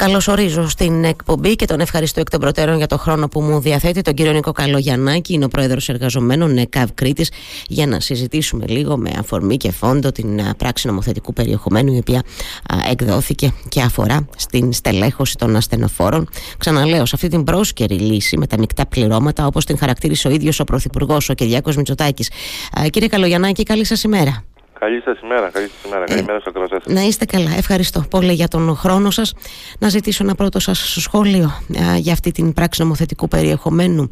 Καλωσορίζω στην εκπομπή και τον ευχαριστώ εκ των προτέρων για τον χρόνο που μου διαθέτει τον κύριο Νίκο Καλογιαννάκη, είναι ο πρόεδρος εργαζομένων ΕΚΑΒ Κρήτης, για να συζητήσουμε λίγο με αφορμή και φόντο την πράξη νομοθετικού περιεχομένου η οποία εκδόθηκε και αφορά στην στελέχωση των ασθενοφόρων. Ξαναλέω, σε αυτή την πρόσκαιρη λύση με τα μεικτά πληρώματα, όπως την χαρακτήρισε ο ίδιος ο Πρωθυπουργός, ο Κυριάκος Μητσοτάκης. Κύριε Καλογιαννάκη, καλή σας ημέρα. Καλή σας ημέρα, καλή σας ημέρα. Καλημέρα στο κροτέ. Να είστε καλά. Ευχαριστώ πολύ για τον χρόνο σας. Να ζητήσω ένα πρώτο σας σχόλιο α, για αυτή την πράξη νομοθετικού περιεχομένου.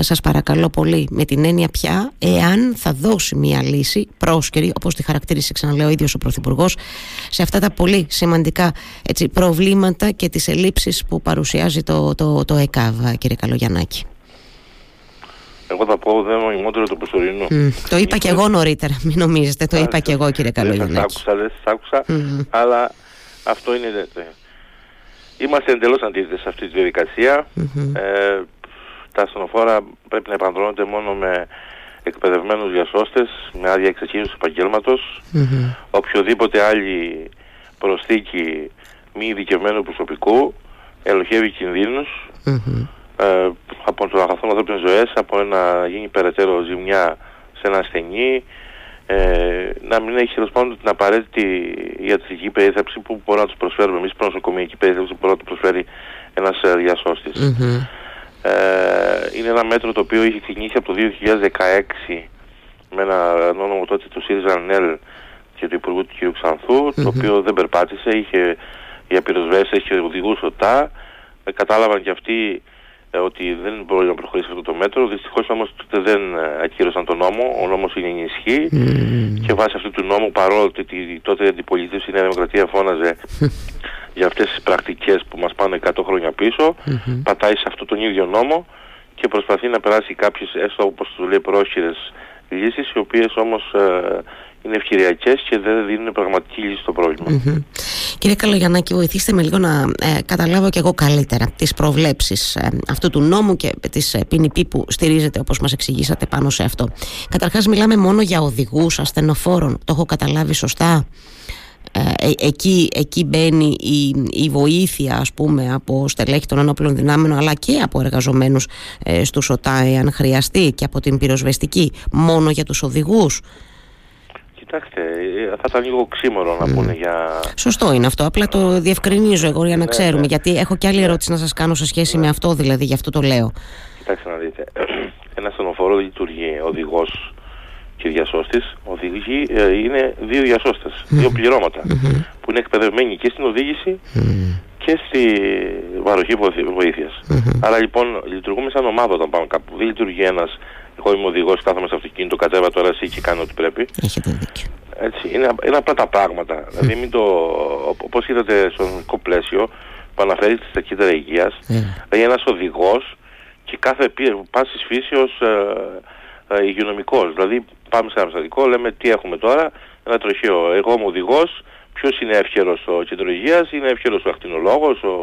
Σας παρακαλώ πολύ, με την έννοια πια, εάν θα δώσει μια λύση πρόσκαιρη, όπως τη χαρακτήρισε ξαναλέω ο ίδιος ο Πρωθυπουργός, σε αυτά τα πολύ σημαντικά έτσι, προβλήματα και τις ελλείψεις που παρουσιάζει το, το, το ΕΚΑΒ, κύριε Καλογιαννάκη. Εγώ θα πω δεν νοημότερο το προσωρινό. Mm, το είπα και εγώ νωρίτερα, μην νομίζετε. Το είπα και εγώ κύριε Καλογιαννάκη. Δεν σας άκουσα, δεν σας άκουσα, mm. αλλά αυτό είναι... Είμαστε εντελώς αντίθετες σε αυτή τη διαδικασία. Mm-hmm. Ε, τα ασθενοφόρα πρέπει να επανδρώνονται μόνο με εκπαιδευμένους διασώστες, με άδεια εξεχείρισης επαγγέλματος. Mm-hmm. Οποιοδήποτε άλλη προσθήκη μη ειδικευμένου προσωπικού ελοχεύει κινδύνους. Mm-hmm ε, από το να χαθούν ανθρώπινες ζωές, από να γίνει περαιτέρω ζημιά σε ένα ασθενή, ε, να μην έχει τέλος πάντων την απαραίτητη ιατρική περίθαλψη που μπορούμε να τους προσφέρουμε εμείς, προνοσοκομιακή περίθαλψη που μπορεί να τους προσφέρει ένας ε, διασώστης. Mm-hmm. Ε, είναι ένα μέτρο το οποίο είχε ξεκινήσει από το 2016 με ένα νόμο τότε του ΣΥΡΙΖΑ ΝΕΛ και του Υπουργού του κ. Ξανθού, mm-hmm. το οποίο δεν περπάτησε, είχε για πυροσβέσει, είχε οδηγούς οτά. Ε, κατάλαβαν και αυτοί ε, ότι δεν μπορεί να προχωρήσει αυτό το μέτρο. Δυστυχώς όμως τότε δεν ε, ακύρωσαν τον νόμο. Ο νόμος είναι ενισχύ mm. και βάσει αυτού του νόμου, παρόλο ότι τότε η αντιπολίτευση η Νέα Δημοκρατία φώναζε για αυτές τις πρακτικές που μας πάνε 100 χρόνια πίσω, mm-hmm. πατάει σε αυτό τον ίδιο νόμο και προσπαθεί να περάσει κάποιες έστω όπως τους λέει πρόχειρες λύσεις, οι οποίες όμως ε, είναι ευκαιριακές και δεν δίνουν πραγματική λύση στο πρόβλημα. Mm-hmm. Κύριε Καλογιαννάκη, βοηθήστε με λίγο να ε, καταλάβω και εγώ καλύτερα τις προβλέψεις ε, αυτού του νόμου και της ε, ποινική που στηρίζεται, όπως μας εξηγήσατε, πάνω σε αυτό. Καταρχάς, μιλάμε μόνο για οδηγούς ασθενοφόρων. Το έχω καταλάβει σωστά; Ε, εκεί, εκεί μπαίνει η, η βοήθεια ας πούμε από στελέχη των ενόπλων δυνάμεων αλλά και από εργαζομένους ε, στους ΟΤΑΕ αν χρειαστεί και από την πυροσβεστική μόνο για τους οδηγούς; Κοιτάξτε, ε, θα ήταν λίγο ξύμορο να πούνε για. Σωστό είναι αυτό. Απλά το διευκρινίζω εγώ για να ναι, ξέρουμε. Ναι. Γιατί έχω και άλλη ερώτηση να σας κάνω σε σχέση με αυτό, δηλαδή, γι' αυτό το λέω. Κοιτάξτε να δείτε. Ένας στενοφόρος λειτουργεί οδηγός και διασώστης. Οδηγεί ε, είναι δύο διασώστες, δύο πληρώματα που είναι εκπαιδευμένοι και στην οδήγηση και στη παροχή βοήθειας. Άρα λοιπόν λειτουργούμε σαν ομάδα όταν πάμε κάπου. Δεν λειτουργεί ένας εγώ είμαι οδηγός, κάθομαι στο αυτοκίνητο, κατέβα τώρα εσύ και κάνω ό,τι πρέπει. Έχετε δίκιο. Έτσι, είναι, είναι απλά τα πράγματα. Mm. Δηλαδή, μην το. Όπως είδατε στο νομικό πλαίσιο που αναφέρει στα κέντρα υγείας, mm. δηλαδή ένας οδηγός και κάθε πάση φύσεως ε, ε, υγειονομικός. Δηλαδή, πάμε σε ένα περιστατικό, λέμε τι έχουμε τώρα, ένα τροχείο. Εγώ είμαι οδηγός, Ποιος είναι εύχερο ο κέντρο υγεία, είναι εύχερο ο ακτινολόγος, ο,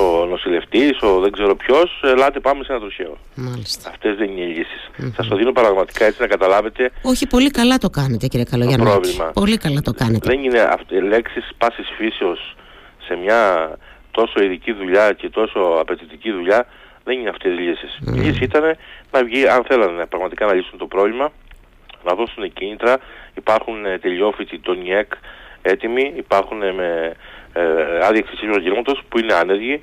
ο νοσηλευτής, ο δεν ξέρω ποιος. Ελάτε, πάμε σε ένα τροχαίο. Αυτές δεν είναι οι λύσει. Mm-hmm. Σας το δίνω πραγματικά έτσι να καταλάβετε. Όχι, πολύ καλά το κάνετε, κύριε Καλογιάννη. πρόβλημα. Πολύ καλά το κάνετε. Δεν είναι λέξεις πάσης φύσεως σε μια τόσο ειδική δουλειά και τόσο απαιτητική δουλειά. Δεν είναι αυτές οι λύσεις. Mm. Η λύση ήταν να βγει, αν θέλανε πραγματικά να λύσουν το πρόβλημα, να δώσουν κίνητρα. Υπάρχουν ε, τελειόφοιτοι, τον ΙΕΚ, έτοιμοι, υπάρχουν με ε, άδεια εξησύγου που είναι άνεργοι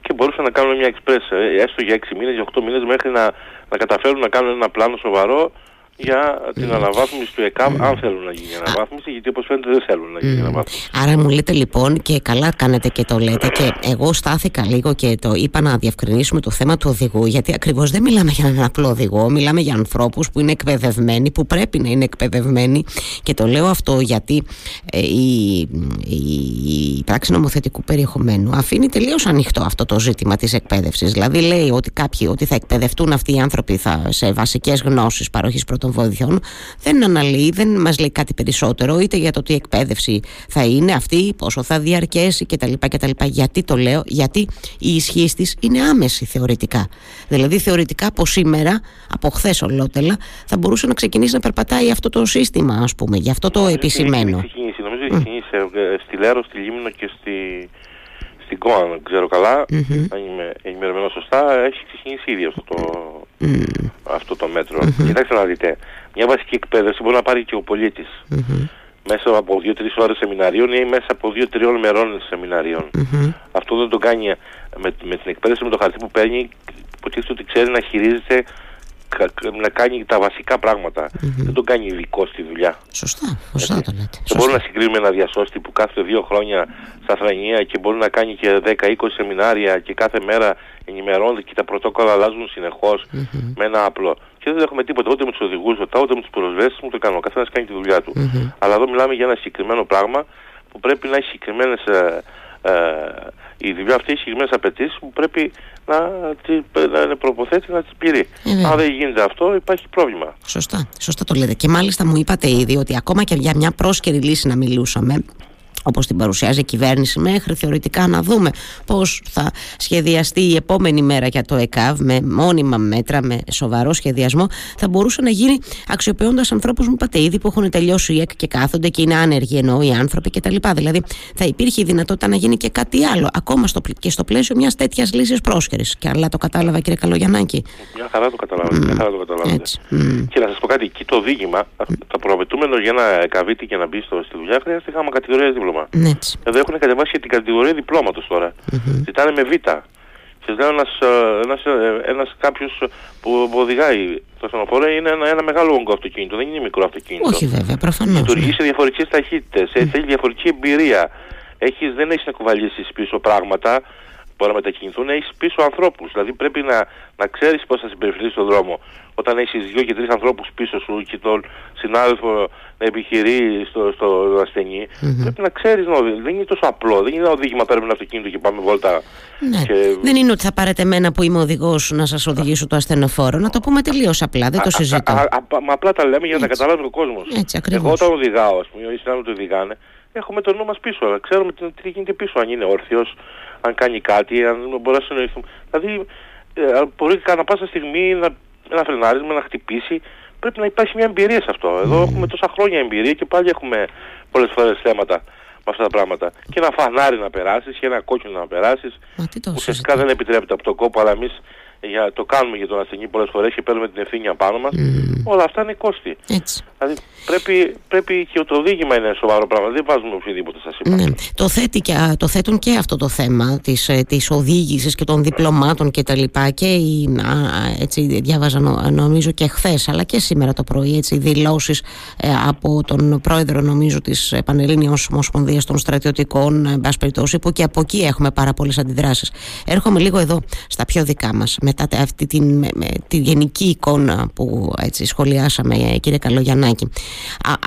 και μπορούσαν να κάνουν μια εξπρές ε, έστω για 6 μήνες, για 8 μήνες μέχρι να, να καταφέρουν να κάνουν ένα πλάνο σοβαρό για την αναβάθμιση του ΕΚΑΜ, αν θέλουν να γίνει αναβάθμιση, γιατί όπως φαίνεται δεν θέλουν να γίνει αναβάθμιση. Άρα μου λέτε λοιπόν, και καλά κάνετε και το λέτε, και εγώ στάθηκα λίγο και το είπα να διευκρινίσουμε το θέμα του οδηγού, γιατί ακριβώς δεν μιλάμε για έναν απλό οδηγό, μιλάμε για ανθρώπους που είναι εκπαιδευμένοι, που πρέπει να είναι εκπαιδευμένοι. Και το λέω αυτό γιατί ε, η, η, η πράξη νομοθετικού περιεχομένου αφήνει τελείως ανοιχτό αυτό το ζήτημα της εκπαίδευσης. Δηλαδή λέει ότι κάποιοι ότι θα εκπαιδευτούν αυτοί οι άνθρωποι θα, σε βασικές γνώσεις παροχής πρωτοβουλίας των βοηθειών δεν αναλύει, δεν μας λέει κάτι περισσότερο είτε για το τι εκπαίδευση θα είναι αυτή, πόσο θα διαρκέσει κτλ. κτλ. Γιατί το λέω, γιατί η ισχύ της είναι άμεση θεωρητικά. Δηλαδή θεωρητικά από σήμερα, από χθες ολότελα, θα μπορούσε να ξεκινήσει να περπατάει αυτό το σύστημα, ας πούμε, γι' αυτό το επισημένο. Νομίζω έχει ξεκινήσει, νομίζω έχει ξεκινήσει στη Λέρο, στη Λίμνο και στη, λογιστικό, αν ξέρω καλά, mm-hmm. αν είμαι ενημερωμένος σωστά, έχει ξεκινήσει ήδη αυτό το, mm. αυτό το μέτρο. Mm-hmm. Κοιτάξτε να δείτε, μια βασική εκπαίδευση μπορεί να πάρει και ο πολίτης. Mm-hmm. Μέσα από 2-3 ώρες σεμιναρίων ή μέσα από 2-3 μερών σεμιναρίων. Mm-hmm. Αυτό δεν το κάνει με, με την εκπαίδευση, με το χαρτί που παίρνει, που ότι ξέρει να χειρίζεται να κάνει τα βασικά πράγματα. Mm-hmm. Δεν τον κάνει ειδικό στη δουλειά. Σωστά, σωστά το λέτε. Δεν μπορούμε να συγκρίνουμε ένα διασώστη που κάθε δύο χρόνια στα Θρανία και μπορεί να κάνει και 10-20 σεμινάρια και κάθε μέρα ενημερώνεται και τα πρωτόκολλα αλλάζουν συνεχώς mm-hmm. με ένα απλό. Και δεν έχουμε τίποτα ούτε με τους οδηγούς, ούτε με τους προσβέστες, ούτε το κάνουμε. Ο καθένας κάνει τη δουλειά του. Mm-hmm. Αλλά εδώ μιλάμε για ένα συγκεκριμένο πράγμα που πρέπει να έχει συγκεκριμένες ε, ε, η δουλειά αυτή έχει συγκεκριμένες απαιτήσεις που πρέπει να, να είναι προποθέτει να τις πληρεί. Ε, Αν δεν γίνεται αυτό, υπάρχει πρόβλημα. Σωστά, σωστά το λέτε. Και μάλιστα μου είπατε ήδη ότι ακόμα και για μια πρόσκαιρη λύση να μιλούσαμε, όπως την παρουσιάζει η κυβέρνηση μέχρι θεωρητικά να δούμε πώς θα σχεδιαστεί η επόμενη μέρα για το ΕΚΑΒ με μόνιμα μέτρα, με σοβαρό σχεδιασμό θα μπορούσε να γίνει αξιοποιώντας ανθρώπους μου είπατε ήδη που έχουν τελειώσει η ΕΚ και κάθονται και είναι άνεργοι εννοώ οι άνθρωποι κτλ. Δηλαδή θα υπήρχε η δυνατότητα να γίνει και κάτι άλλο ακόμα στο, και στο πλαίσιο μιας τέτοιας λύσης πρόσχερης και αλλά το κατάλαβα κύριε Καλογιαννάκη. Μια χαρά το καταλάβατε. Mm. Χαρά το καταλάβατε. Mm. Και να σας πω κάτι, εκεί το δίγημα, τα προαπαιτούμενο για να καβίτη και να μπει στο, στη δουλειά χρειάζεται γάμα κατηγορία δίπλωμα. Ναι, Εδώ έχουν κατεβάσει και την κατηγορία διπλώματος τώρα. Mm-hmm. Ζητάνε με β. Και ζητάνε ένας, ε, ένας, ε, ένας κάποιος που οδηγάει το στενοφόρο είναι ένα, ένα μεγάλο όγκο αυτοκίνητο, δεν είναι μικρό αυτοκίνητο. Όχι βέβαια, προφανώς. Λειτουργεί ναι. σε διαφορετικές ταχύτητες, mm. έχει διαφορετική εμπειρία. Έχεις, δεν έχεις να κουβαλήσεις πίσω πράγματα μπορεί να μετακινηθούν, έχεις πίσω ανθρώπους. Δηλαδή πρέπει να, να ξέρεις πώς θα συμπεριφερθείς στον δρόμο. Όταν έχεις δύο και τρεις ανθρώπους πίσω σου και τον συνάδελφο να επιχειρεί στο, στο ασθενή, mm-hmm. πρέπει να ξέρεις να Δεν είναι τόσο απλό. Δεν είναι ένα οδήγημα παίρνουμε ένα αυτοκίνητο και πάμε βόλτα. Ναι. Και... Δεν είναι ότι θα πάρετε εμένα που είμαι οδηγός να σας οδηγήσω το ασθενοφόρο. Να το πούμε τελείως απλά. Δεν το συζητώ. Α, α, μα απλά τα λέμε για να καταλάβει ο κόσμος. Εγώ όταν οδηγάω, ας πούμε, οι συνάδελφοι του οδηγάνε, έχουμε το νου μας πίσω. Αλλά ξέρουμε τι γίνεται πίσω. Αν είναι όρθιος, αν κάνει κάτι, αν μπορεί να συνοηθούμε. Δηλαδή, ε, μπορεί να πάσα στιγμή να, ένα φρενάρισμα να χτυπήσει. Πρέπει να υπάρχει μια εμπειρία σε αυτό. Εδώ έχουμε τόσα χρόνια εμπειρία και πάλι έχουμε πολλές φορές θέματα με αυτά τα πράγματα. Και ένα φανάρι να περάσεις και ένα κόκκινο να περάσεις. Ουσιαστικά δεν επιτρέπεται από τον κόπο, αλλά εμείς για, το κάνουμε για τον ασθενή πολλές φορές και παίρνουμε την ευθύνη απάνω μας, mm. όλα αυτά είναι κόστη. Έτσι. Δηλαδή πρέπει, πρέπει και το οδήγημα είναι σοβαρό πράγμα, δεν βάζουμε οποιοδήποτε σας είπα. Ναι. Το, θέτει και, το θέτουν και αυτό το θέμα της, ε, της οδήγησης και των διπλωμάτων και τα λοιπά και η, έτσι διάβαζα νομίζω και χθες, αλλά και σήμερα το πρωί έτσι δηλώσεις ε, από τον πρόεδρο νομίζω της Πανελλήνιας Ομοσπονδίας των Στρατιωτικών ε, που και από εκεί έχουμε πάρα πολλές αντιδράσεις. Έρχομαι λίγο εδώ στα πιο δικά μας μετά αυτή την, με, τη γενική εικόνα που έτσι σχολιάσαμε ε, κύριε Καλογιαννάκη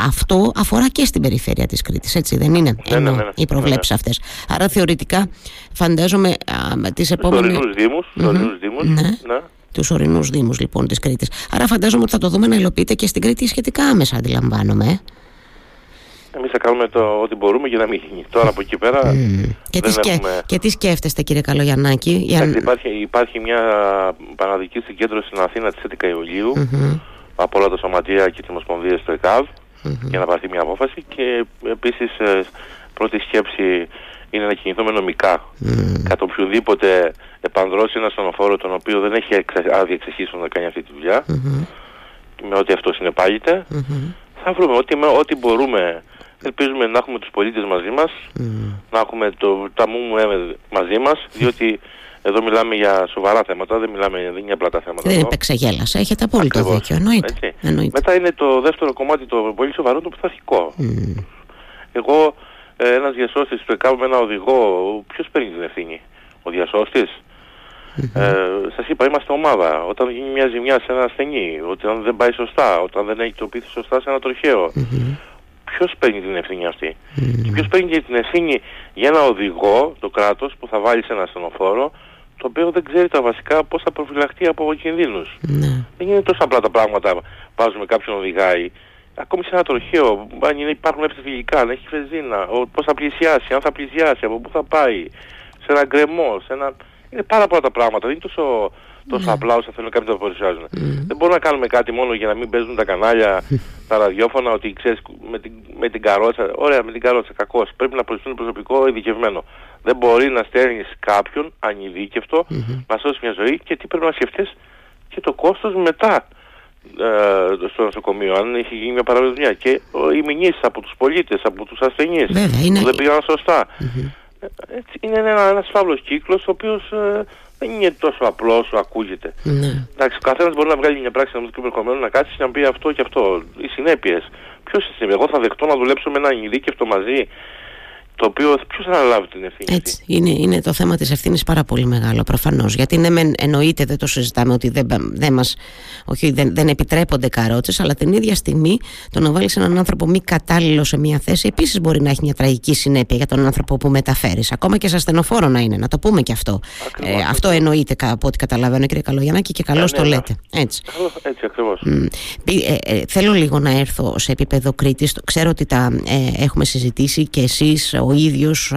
αυτό αφορά και στην περιφέρεια της Κρήτης έτσι δεν είναι; Ναι, ναι, ναι, οι προβλέψεις αυτές άρα θεωρητικά φαντάζομαι α, τις επόμενες στους δήμους, mm-hmm. δήμους ναι. ναι. Τους ορεινούς δήμους λοιπόν της Κρήτης Άρα φαντάζομαι ότι θα το δούμε να υλοποιείται και στην Κρήτη σχετικά άμεσα αντιλαμβάνομαι ε. Εμείς θα κάνουμε το ό,τι μπορούμε για να μην γίνει. Τώρα από εκεί πέρα. Mm. Και, τι σκέ... έχουμε... και τι σκέφτεστε, κύριε Καλογιαννάκη; Για... Υπάρχει, υπάρχει μια παναδική συγκέντρωση στην Αθήνα της 11 Ιουλίου mm-hmm. από όλα τα σωματεία και τις ομοσπονδίες του ΕΚΑΒ mm-hmm. για να πάρθει μια απόφαση. Και επίσης ε, πρώτη σκέψη είναι να κινηθούμε νομικά. Mm. Κατά οποιοδήποτε επανδρώσει ένα στενοφόρο τον οποίο δεν έχει άδεια εξεχήσεων να κάνει αυτή τη δουλειά, mm-hmm. με ό,τι αυτό συνεπάγεται, mm-hmm. θα βρούμε ό,τι, ό,τι μπορούμε Ελπίζουμε να έχουμε τους πολίτες μαζί μας, mm. να έχουμε το, τα μου μαζί μας, διότι εδώ μιλάμε για σοβαρά θέματα, δεν μιλάμε, δεν είναι απλά τα θέματα. Δεν είναι επεξαγέλασα, έχετε απόλυτο Ακριβώς. δίκιο, εννοείται. εννοείται. Μετά είναι το δεύτερο κομμάτι το πολύ σοβαρό, το πειθαρχικό. Mm. Εγώ, ε, ένας διασώστης που έκαμε με ένα οδηγό, ποιος παίρνει την ευθύνη, ο διασώστης; Mm-hmm. Ε, σας είπα, είμαστε ομάδα. Όταν γίνει μια ζημιά σε ένα ασθενή, όταν δεν πάει σωστά, όταν δεν έχει το πίθη σωστά σε ένα τροχαίο, mm-hmm ποιος παίρνει την ευθύνη αυτή; Mm. Και ποιος παίρνει την ευθύνη για ένα οδηγό, το κράτος, που θα βάλει σε ένα ασθενοφόρο, το οποίο δεν ξέρει τα βασικά πώς θα προφυλαχτεί από κινδύνους. Mm. Δεν είναι τόσο απλά τα πράγματα. Βάζουμε κάποιον οδηγάει. Ακόμη σε ένα τροχαίο, αν είναι, υπάρχουν ευθυγικά, αν έχει φεζίνα, πώς θα πλησιάσει, αν θα πλησιάσει, από πού θα πάει, σε ένα γκρεμό, σε ένα... Είναι πάρα πολλά τα πράγματα. Δεν είναι τόσο τόσο ναι. απλά όσο θέλουν κάποιοι να το παρουσιάζουν. Δεν μπορούμε να κάνουμε κάτι μόνο για να μην παίζουν τα κανάλια, τα ραδιόφωνα, ότι ξέρεις με την, με την καρότσα. Ωραία, με την καρότσα, κακό. Πρέπει να προσφέρουν προσωπικό ειδικευμένο. Δεν μπορεί να στέλνεις κάποιον ανειδίκευτο να σώσει μια ζωή και τι πρέπει να σκεφτείς; Και το κόστος μετά ε, στο νοσοκομείο, αν έχει γίνει μια παραδοσία και οι μηνύσεις από τους πολίτες, από τους ασθενείς που δεν πήγαν σωστά. Έτσι, είναι ένα, ένας φαύλος κύκλος ο οποίος ε, δεν είναι τόσο απλό όσο ακούγεται. Ναι. Εντάξει, ο καθένας μπορεί να βγάλει μια πράξη νομικού περιεχομένου να κάτσει και να πει αυτό και αυτό. Οι συνέπειες. Ποιος είναι, εγώ θα δεχτώ να δουλέψω με ένα ειδίκευτο μαζί το οποίο ποιος θα αναλάβει την ευθύνη. Έτσι. Είναι, είναι το θέμα της ευθύνης πάρα πολύ μεγάλο προφανώς. Γιατί ναι, μεν, εννοείται δεν το συζητάμε ότι δεν, δεν, μας, όχι, δεν, δεν επιτρέπονται καρότσες, αλλά την ίδια στιγμή το να βάλεις έναν άνθρωπο μη κατάλληλο σε μια θέση επίσης μπορεί να έχει μια τραγική συνέπεια για τον άνθρωπο που μεταφέρεις. Ακόμα και σε ασθενοφόρο να είναι, να το πούμε και αυτό. ε, αυτό εννοείται από ό,τι καταλαβαίνω, κύριε Καλογιαννάκη, και καλώς ναι, το ναι, λέτε. Έτσι, έτσι ακριβώς. Ε, ε, θέλω λίγο να έρθω σε επίπεδο Κρήτης. Ξέρω ότι τα ε, έχουμε συζητήσει και εσείς, ο ίδιος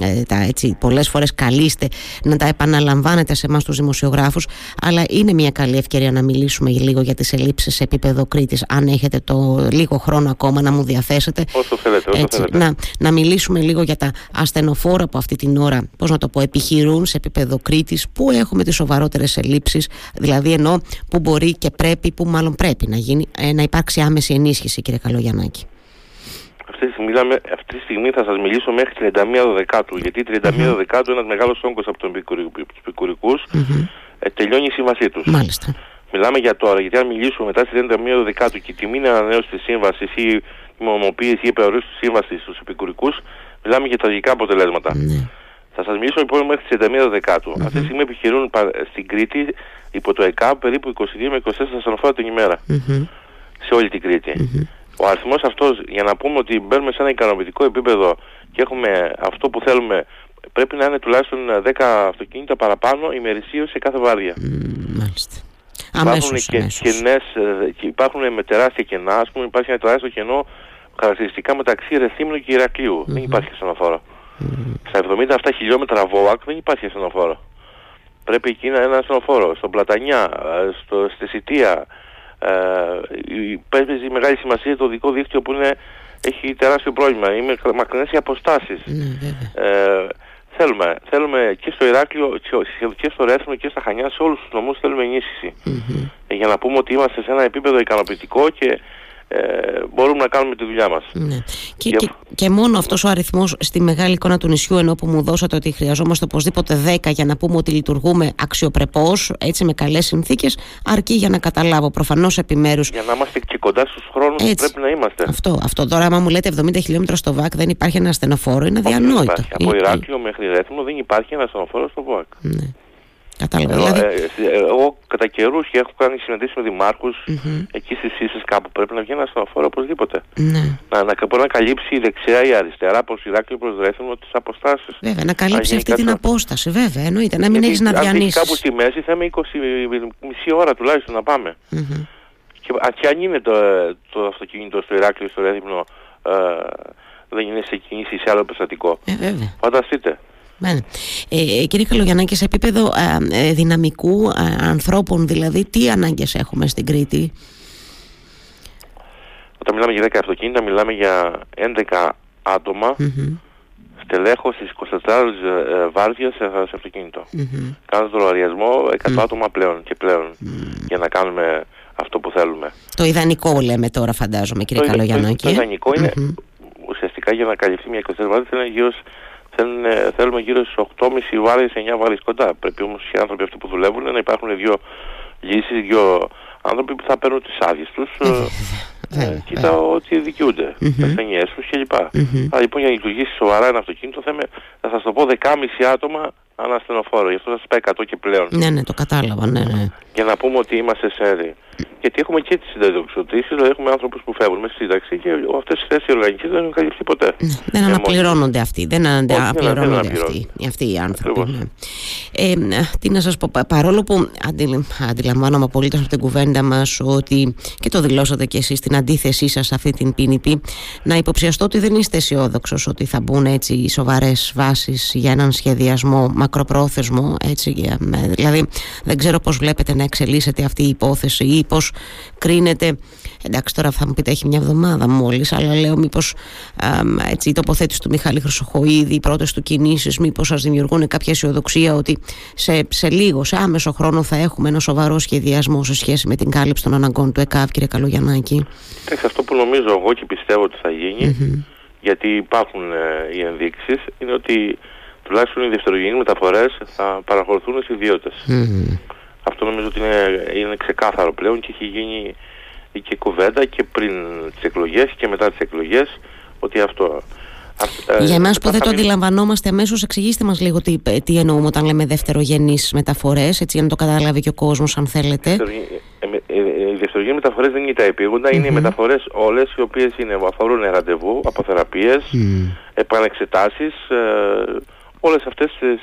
ε, τα, έτσι, πολλές φορές καλείστε να τα επαναλαμβάνετε σε εμάς τους δημοσιογράφους αλλά είναι μια καλή ευκαιρία να μιλήσουμε λίγο για τις ελλείψεις σε επίπεδο Κρήτης αν έχετε το λίγο χρόνο ακόμα να μου διαθέσετε. Όσο θέλετε, όσο έτσι, Να, να μιλήσουμε λίγο για τα ασθενοφόρα που αυτή την ώρα πώς να το πω, επιχειρούν σε επίπεδο Κρήτης που έχουμε τις σοβαρότερες ελλείψεις δηλαδή ενώ που μπορεί και πρέπει, που μάλλον πρέπει να γίνει ε, να υπάρξει άμεση ενίσχυση κύριε Καλογιαννάκη αυτή τη, στιγμή, αυτή τη στιγμή θα σας μιλήσω μέχρι 31 Δεκάτου, γιατί 31 mm-hmm. Δεκάτου ένας μεγάλος όγκος από τους επικουρικούς mm-hmm. ε, τελειώνει η σύμβασή τους. Μάλιστα. Μιλάμε για τώρα, γιατί αν μιλήσουμε μετά στις 31 Δεκάτου και η τιμή είναι ανανέωση της σύμβασης ή η μονοποίηση ή επεωρήση της σύμβασης στους επικουρικούς, μιλάμε για τραγικά αποτελέσματα. Mm-hmm. Θα σας μιλήσω λοιπόν μέχρι τις 31 Δεκάτου. Mm-hmm. Αυτή τη στιγμή επιχειρούν στην Κρήτη υπό το ΕΚΑΠ περίπου 22 με 24 ασθενοφόρα την ημέρα. Mm-hmm. Σε όλη την Κρήτη. Mm-hmm. Ο αριθμός αυτός, για να πούμε ότι μπαίνουμε σε ένα ικανοποιητικό επίπεδο και έχουμε αυτό που θέλουμε, πρέπει να είναι τουλάχιστον 10 αυτοκίνητα παραπάνω ημερησίως σε κάθε βάρδια. μάλιστα. Υπάρχουν και κενές, ε, υπάρχουν με τεράστια κενά, ας πούμε υπάρχει ένα τεράστιο κενό χαρακτηριστικά μεταξύ Ρεθύμνου και Ηρακλείου. Δεν υπάρχει ασθενοφόρο. Στα 77 χιλιόμετρα ΒΟΑΚ δεν υπάρχει ασθενοφόρο. Πρέπει εκεί να είναι ένα ασθενοφόρο. Στον Πλατανιά, ε, στο, στη Σιτία, ε, παίζει μεγάλη σημασία το δικό δίκτυο που είναι, έχει τεράστιο πρόβλημα. Είναι μακρινές οι αποστάσεις. Ναι, ε, θέλουμε, θέλουμε και στο Ηράκλειο και στο Ρέθμο και στα Χανιά σε όλους τους νομούς θέλουμε ε, για να πούμε ότι είμαστε σε ένα επίπεδο ικανοποιητικό και ε, μπορούμε να κάνουμε τη δουλειά μας. Ναι. Και, και, και, μόνο αυτός ο αριθμός στη μεγάλη εικόνα του νησιού ενώ που μου δώσατε ότι χρειαζόμαστε οπωσδήποτε 10 για να πούμε ότι λειτουργούμε αξιοπρεπώς έτσι με καλές συνθήκες αρκεί για να καταλάβω προφανώς επιμέρους. Για να είμαστε και κοντά στους χρόνους που πρέπει να είμαστε. Αυτό, αυτό τώρα άμα μου λέτε 70 χιλιόμετρα στο ΒΑΚ δεν υπάρχει ένα στενοφόρο είναι αδιανόητο. Από Ηράκλειο μέχρι Ρέθμο δεν υπάρχει ένα στενοφόρο στο ΒΑΚ. Ναι. Κατάλαβα. Εγώ, δηλαδή... ε, εγώ κατά καιρούς και έχω κάνει συναντήσεις με δημάρχους mm-hmm. εκεί στις ίσε κάπου πρέπει να βγει ένας στενοφόρο οπωσδήποτε. Ναι. Να, να μπορεί να καλύψει η δεξιά ή η αριστερά από Ηράκλειο προς Ρέθινο τις αποστάσεις. Βέβαια, να καλύψει αυτή την απόσταση, βέβαια. Εννοείται, να μην έχεις να διανύσεις. κάπου στη μέση θα είμαι 20 μισή ώρα τουλάχιστον να πάμε. Mm-hmm. Και, και αν είναι το, το αυτοκίνητο στο Ηράκλειο, στο Ρέθινο, ε, δεν είναι σε κίνηση σε άλλο περιστατικό. Ε, βέβαια. Φανταστείτε. Ναι. Ε, κύριε Καλογιαννάκη, σε επίπεδο ε, δυναμικού ανθρώπων, δηλαδή, τι ανάγκες έχουμε στην Κρήτη; Όταν μιλάμε για 10 αυτοκίνητα, μιλάμε για 11 άτομα mm-hmm. στελέχος στις 24 ε, βάρδιες σε, σε αυτοκίνητο. Mm-hmm. Κάνοντας το λογαριασμό 100 άτομα πλέον και πλέον για να κάνουμε αυτό που θέλουμε. Το ιδανικό λέμε τώρα φαντάζομαι κύριε το, Καλογιαννάκη. Το, το, ιδανικό είναι ουσιαστικά για να καλυφθεί μια 24 βάρδια θέλει γύρω θέλουν, θέλουμε γύρω στις 8,5 βάρες, 9 βάρες κοντά. Πρέπει όμως οι άνθρωποι αυτοί που δουλεύουν να υπάρχουν δύο λύσεις, δύο άνθρωποι που θα παίρνουν τις άδειες τους. Ε, ε, κοίτα ότι δικαιούνται, mm-hmm. ασθενειές τους κλπ. Mm-hmm. Αλλά λοιπόν για να λειτουργήσει σοβαρά ένα αυτοκίνητο θα, θα σας το πω 10,5 άτομα ανά ασθενοφόρο. Γι' αυτό σας είπα 100 και πλέον. Ναι, ναι, το κατάλαβα, ναι, ναι. Για να πούμε ότι είμαστε σε Γιατί έχουμε και τις συνταξιοδοτήσει, δηλαδή έχουμε άνθρωπους που φεύγουν με σύνταξη και αυτές τι θέσεις οργανικέ δεν έχουν καλυφθεί ποτέ. Ναι, δεν αναπληρώνονται αυτοί. Δεν αναπληρώνονται αυτοί, αυτοί οι άνθρωποι. Ναι. Ε, τι να σας πω, παρόλο που αντιλαμβάνομαι απολύτως από την κουβέντα μας ότι και το δηλώσατε κι εσείς στην αντίθεσή σας σε αυτή την ποινική, να υποψιαστώ ότι δεν είστε αισιόδοξος ότι θα μπουν έτσι οι σοβαρές βάσεις για έναν σχεδιασμό μακροπρόθεσμο. Έτσι, δηλαδή, δεν ξέρω πώς βλέπετε να εξελίσσεται αυτή η υπόθεση ή πώς κρίνεται. Εντάξει, τώρα θα μου πείτε έχει μια εβδομάδα μόλις, αλλά λέω μήπως η τοποθέτηση του Μιχάλη Χρυσοχοίδη, οι πρώτες του κινήσεις, μήπως σας δημιουργούν κάποια αισιοδοξία ότι σε, σε λίγο, σε άμεσο χρόνο θα έχουμε ένα σοβαρό σχεδιασμό σε σχέση με την κάλυψη των αναγκών του ΕΚΑΒ, κύριε Καλογιαννάκη. Εντάξει, αυτό που νομίζω εγώ και πιστεύω ότι θα γίνει, γιατί υπάρχουν ε, οι ενδείξεις, είναι ότι τουλάχιστον οι δευτερογενείς μεταφορές θα παραχωρηθούν σε ιδιώτες. Αυτό νομίζω ότι είναι, είναι ξεκάθαρο πλέον και έχει γίνει και κουβέντα και πριν τις εκλογές και μετά τις εκλογές ότι αυτό... Ε, Για εμάς που δεν το αντιλαμβανόμαστε αμέσως, εξηγήστε μας λίγο τι, τι εννοούμε όταν λέμε δευτερογενείς μεταφορές, έτσι για να το καταλάβει και ο κόσμος, αν θέλετε. Ε, ε, οι δευτερογενείς μεταφορές δεν είναι τα επίγοντα, είναι οι μεταφορές όλες οι οποίες αφορούν ραντεβού, αποθεραπείες, mm. επανεξετάσεις, όλες αυτές τις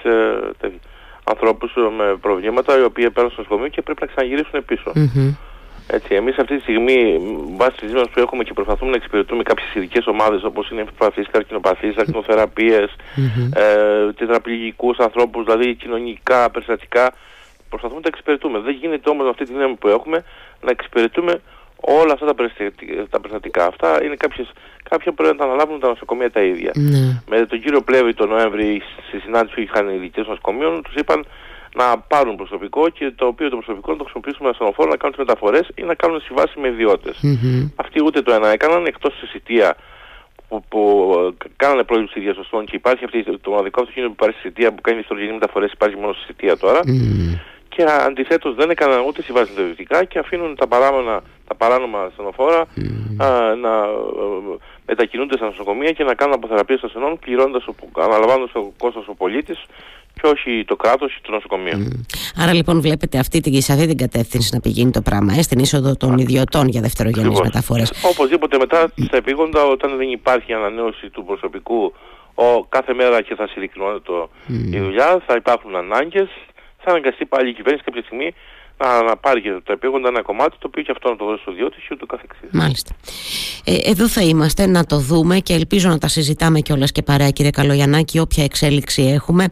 ανθρώπους με προβλήματα οι οποίοι πέρασαν στο νοσοκομείο και πρέπει να ξαναγυρίσουν πίσω. Mm-hmm. Έτσι, εμείς αυτή τη στιγμή, βάσει της που έχουμε και προσπαθούμε να εξυπηρετούμε κάποιες ειδικές ομάδες όπως είναι ευπαθείς, καρκινοπαθείς, ακτινοθεραπείες, mm-hmm. ε, τετραπληγικούς ανθρώπους, δηλαδή κοινωνικά, περιστατικά, προσπαθούμε να τα εξυπηρετούμε. Δεν γίνεται όμως με αυτή τη δύναμη που έχουμε να εξυπηρετούμε όλα αυτά τα περιστατικά. Αυτά είναι κάποιες, κάποια που πρέπει να τα αναλάβουν τα νοσοκομεία τα ίδια. Ναι. Με τον κύριο Πλεύρη τον Νοέμβρη στη συνάντηση που είχαν οι ειδικέ νοσοκομείων, τους είπαν να πάρουν προσωπικό και το οποίο το προσωπικό να το χρησιμοποιήσουμε ασθενοφόρο να κάνουν τις μεταφορές ή να κάνουν συμβάσει με ιδιώτες. Mm-hmm. Αυτοί ούτε το ένα έκαναν εκτός της εισιτία που, που κάνανε πρόληψη διασωστών και υπάρχει αυτή το μοναδικό αυτοκίνητο που υπάρχει στη εισιτία που κάνει ιστορική μεταφορές, υπάρχει μόνο στη εισιτία τώρα. Mm και αντιθέτως δεν έκαναν ούτε συμβάσεις ιδιωτικά και αφήνουν τα, παράνομα, τα παράνομα ασθενοφόρα mm. α, να ε, μετακινούνται στα νοσοκομεία και να κάνουν αποθεραπείες ασθενών πληρώνοντας, αναλαμβάνοντας το κόστος ο πολίτης και όχι το κράτος ή το νοσοκομείο. Mm. Άρα λοιπόν βλέπετε αυτή την, σε αυτή την κατεύθυνση να πηγαίνει το πράγμα, ε, στην είσοδο των ιδιωτών για δευτερογενείς μεταφορές. Οπωσδήποτε μετά στα επίγοντα όταν δεν υπάρχει ανανέωση του προσωπικού ο, κάθε μέρα και θα συρρυκνώνεται mm. η δουλειά, θα υπάρχουν ανάγκες, θα αναγκαστεί πάλι η κυβέρνηση κάποια στιγμή να, να πάρει και το επίγοντα ένα κομμάτι το οποίο και αυτό να το δώσει στο διότι και ούτω καθεξής. Μάλιστα. Ε, εδώ θα είμαστε να το δούμε και ελπίζω να τα συζητάμε κιόλας και παρέα κύριε Καλογιαννάκη όποια εξέλιξη έχουμε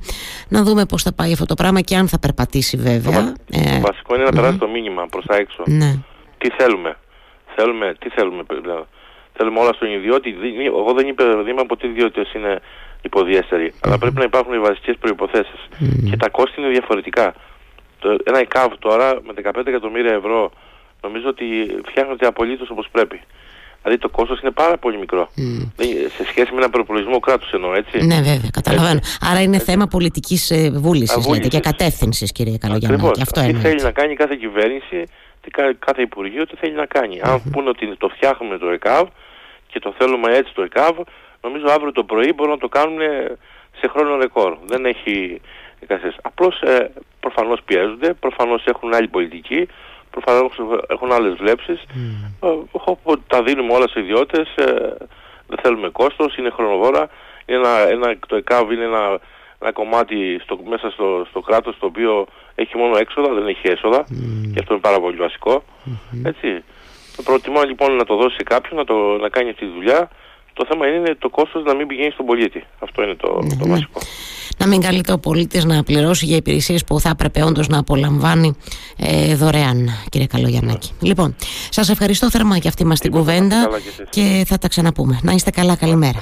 να δούμε πώς θα πάει αυτό το πράγμα και αν θα περπατήσει βέβαια. Το, ε, βασικό είναι να περάσει το μήνυμα προς τα έξω. Ναι. Τι θέλουμε; θέλουμε. Τι θέλουμε. Θέλουμε όλα στον ιδιώτη. Εγώ δεν είπα, δεν είπα ποτέ ιδιώτης είναι υποδιέστερη. Αλλά πρέπει να υπάρχουν οι βασικές προϋποθέσεις. Και τα κόστη είναι διαφορετικά. Το, ένα ΕΚΑΒ τώρα με 15 εκατομμύρια ευρώ νομίζω ότι φτιάχνεται απολύτως όπως πρέπει. Δηλαδή το κόστος είναι πάρα πολύ μικρό. Σε σχέση με ένα προπολογισμό κράτους εννοώ, έτσι. Ναι, βέβαια, καταλαβαίνω. Άρα είναι έτσι. θέμα πολιτικής ε, βούλησης, λέτε, και κατεύθυνσης, κύριε Καλογιαννάκη. Αυτό τι θέλει να κάνει κάθε κυβέρνηση, τι, κάθε Υπουργείο, τι θέλει να κάνει. Αν πούνε ότι το φτιάχνουμε το ΕΚΑΒ και το θέλουμε έτσι το ΕΚΑΒ, νομίζω αύριο το πρωί μπορούν να το κάνουν σε χρόνο ρεκόρ. Δεν έχει εικασίες. Απλώς ε, προφανώς πιέζονται, προφανώς έχουν άλλη πολιτική, προφανώς έχουν άλλες βλέψεις. Mm. Ε, τα δίνουμε όλα σε ιδιώτες, ε, δεν θέλουμε κόστος, είναι χρονοβόρα. Είναι ένα, ένα, το ΕΚΑΒ είναι ένα, ένα κομμάτι στο, μέσα στο, στο κράτος το οποίο έχει μόνο έξοδα, δεν έχει έσοδα mm. και αυτό είναι πάρα πολύ βασικό. Mm-hmm. Έτσι. Προτιμώ λοιπόν να το δώσει σε κάποιον να, το, να κάνει αυτή τη δουλειά το θέμα είναι το κόστος να μην πηγαίνει στον πολίτη. Αυτό είναι το, το ναι. βασικό. Να μην καλείται ο πολίτης να πληρώσει για υπηρεσίες που θα έπρεπε όντως να απολαμβάνει ε, δωρεάν, κύριε Καλογιαννάκη. Ναι. Λοιπόν, σας ευχαριστώ θερμά για αυτή μας την κουβέντα και, και θα τα ξαναπούμε. Να είστε καλά, καλημέρα.